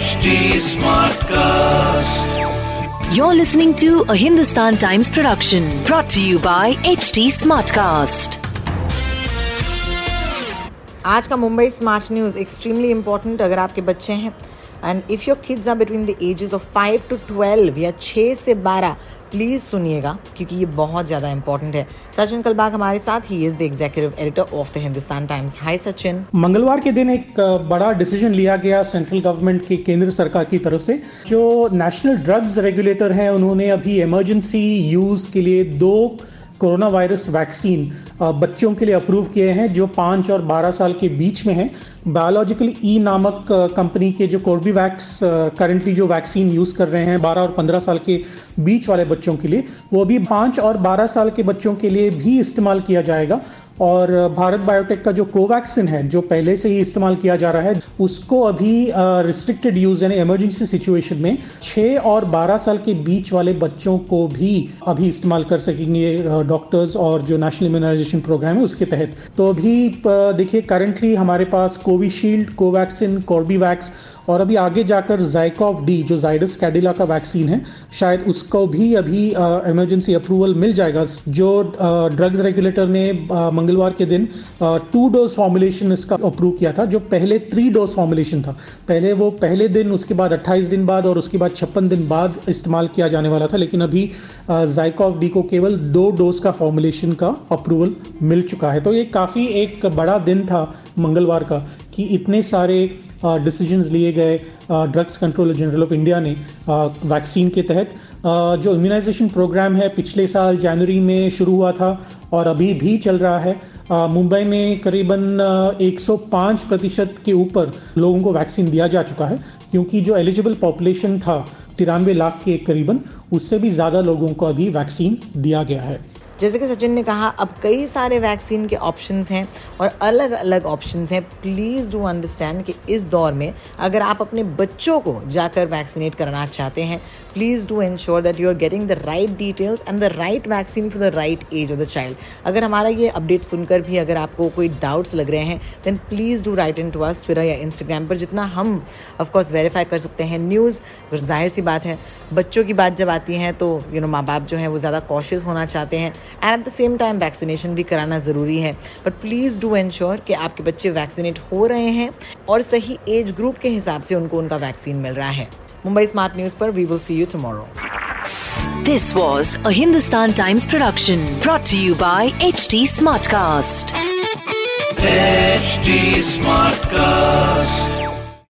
HD Smartcast. You're listening to a Hindustan Times production brought to you by HD Smartcast. आज का Mumbai smart news extremely important अगर आपके बच्चे हैं and if your kids are between the ages of five to twelve या छः से बारह प्लीज़ सुनिएगा, क्योंकि ये बहुत ज़्यादा इंपॉर्टेंट है। सचिन कलबाग हमारे साथ ही is the executive editor of the Hindustan Times hi Sachin. मंगलवार के दिन एक बड़ा डिसीज़न लिया गया सेंट्रल गवर्नमेंट की केंद्र सरकार की तरफ़ से। जो नेशनल ड्रग्स रेगुलेटर हैं, उन्होंने अभी इमरजेंसी यूज़ के लिए दो कोरोना वायरस वैक्सीन बच्चों के लिए अप्रूव किए हैं, जो पाँच और बारह साल के बीच में हैं। बायोलॉजिकल ई नामक कंपनी के जो कोर्बीवैक्स करंटली जो वैक्सीन यूज़ कर रहे हैं, बारह और पंद्रह साल के बीच वाले बच्चों के लिए, वो भी पाँच और बारह साल के बच्चों के लिए भी इस्तेमाल किया जाएगा। और भारत बायोटेक का जो कोवैक्सिन है, जो पहले से ही इस्तेमाल किया जा रहा है, उसको अभी रिस्ट्रिक्टेड यूज़ यानी इमरजेंसी सिचुएशन में 6 और 12 साल के बीच वाले बच्चों को भी अभी इस्तेमाल कर सकेंगे डॉक्टर्स और जो नेशनल इम्यूनाइजेशन प्रोग्राम है उसके तहत। तो अभी देखिए करंटली हमारे पास कोविशील्ड कोवैक्सिन कॉर्बीवैक्स और अभी आगे जाकर जाइकॉफ डी जो जाइडस कैडिला का वैक्सीन है, शायद उसको भी अभी इमरजेंसी अप्रूवल मिल जाएगा, जो ड्रग्स रेगुलेटर ने मंगलवार के दिन टू डोज फॉर्मुलेशन इसका अप्रूव किया था, जो पहले थ्री डोज फॉर्मुलेशन था। पहले वो पहले दिन, उसके बाद 28 दिन बाद और उसके बाद छप्पन दिन बाद इस्तेमाल किया जाने वाला था, लेकिन अभी जाइकॉफ डी को केवल दो डोज का फॉर्मुलेशन का अप्रूवल मिल चुका है। तो ये काफ़ी एक बड़ा दिन था मंगलवार का, कि इतने सारे डिसीजंस लिए गए drugs controller general of India ने वैक्सीन के तहत। जो इम्यूनाइजेशन प्रोग्राम है पिछले साल जनवरी में शुरू हुआ था और अभी भी चल रहा है। मुंबई में करीबन अ, 105 प्रतिशत के ऊपर लोगों को वैक्सीन दिया जा चुका है क्योंकि जो एलिजिबल पॉपुलेशन था तिरानवे लाख के करीबन उससे भी ज़्यादा लोगों को अभी वैक्सीन दिया गया है। जैसे कि सचिन ने कहा, अब कई सारे वैक्सीन के ऑप्शंस हैं और अलग अलग ऑप्शंस हैं। प्लीज़ डू अंडरस्टैंड कि इस दौर में अगर आप अपने बच्चों को जाकर वैक्सीनेट कराना चाहते हैं please do ensure that you are getting the right details and the right vaccine for the right age of the child अगर हमारा ये अपडेट सुनकर भी अगर आपको कोई डाउट्स लग रहे हैं then please do write in to us Twitter या इंस्टाग्राम पर, जितना हम ऑफकोर्स वेरीफाई कर सकते हैं न्यूज़ ज़ाहिर सी बात है, बच्चों की बात जब आती है तो यू नो माँ बाप जो हैं, वो ज़्यादा कॉशियस होना चाहते हैं। And at the same time vaccination भी कराना ज़रूरी है बट प्लीज़ डू इंश्योर कि आपके बच्चे वैक्सीनेट हो रहे हैं और सही एज ग्रुप के हिसाब से उनको उनका वैक्सीन मिल रहा है मुंबई स्मार्ट न्यूज़ पर we will see you tomorrow This was a Hindustan Times production brought to you by HT Smartcast. HD Smartcast.